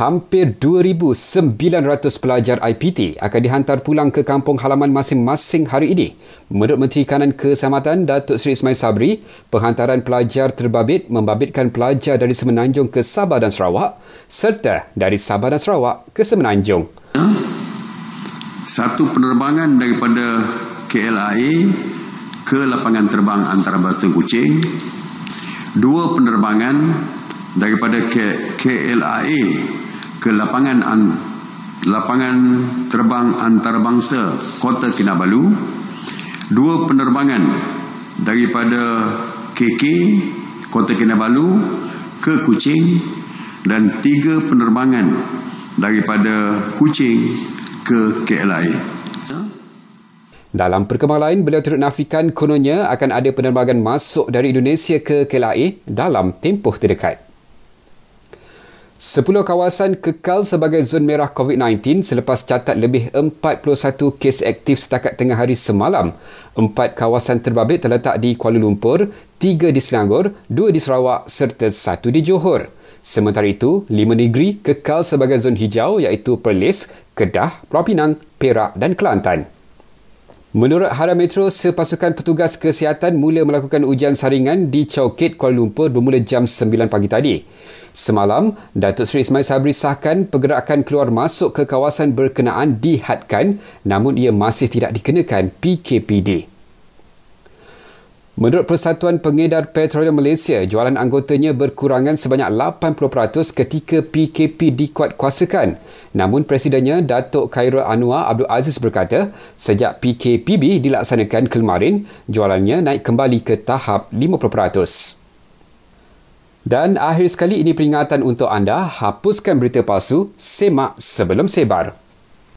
hampir 2,900 pelajar IPT akan dihantar pulang ke kampung halaman masing-masing hari ini. Menurut Menteri Kanan Keselamatan Datuk Seri Ismail Sabri, penghantaran pelajar terbabit membabitkan pelajar dari Semenanjung ke Sabah dan Sarawak serta dari Sabah dan Sarawak ke Semenanjung. Satu penerbangan daripada KLIA ke lapangan terbang antarabangsa Kuching. Dua penerbangan daripada KLIA ke lapangan an, lapangan terbang antarabangsa Kota Kinabalu dua penerbangan daripada KK Kota Kinabalu ke Kuching dan tiga penerbangan daripada Kuching ke KLIA. Dalam perkembangan lain, beliau turut nafikan kononnya akan ada penerbangan masuk dari Indonesia ke KLIA dalam tempoh terdekat. Sepuluh kawasan kekal sebagai zon merah COVID-19 selepas catat lebih 41 kes aktif setakat tengah hari semalam. Empat kawasan terbabit terletak di Kuala Lumpur, tiga di Selangor, dua di Sarawak serta satu di Johor. Sementara itu, lima negeri kekal sebagai zon hijau iaitu Perlis, Kedah, Pulau Pinang, Perak dan Kelantan. Menurut Hara Metro, sepasukan petugas kesihatan mula melakukan ujian saringan di Chowkit, Kuala Lumpur bermula jam 9 pagi tadi. Semalam, Datuk Seri Ismail Sabri sahkan pergerakan keluar masuk ke kawasan berkenaan dihadkan namun ia masih tidak dikenakan PKPD. Menurut Persatuan Pengedar Petroleum Malaysia, jualan anggotanya berkurangan sebanyak 80% ketika PKP dikuatkuasakan. Namun Presidennya Datuk Khairul Anwar Abdul Aziz berkata, sejak PKPB dilaksanakan kemarin, jualannya naik kembali ke tahap 50%. Dan akhir sekali ini peringatan untuk anda, hapuskan berita palsu, semak sebelum sebar.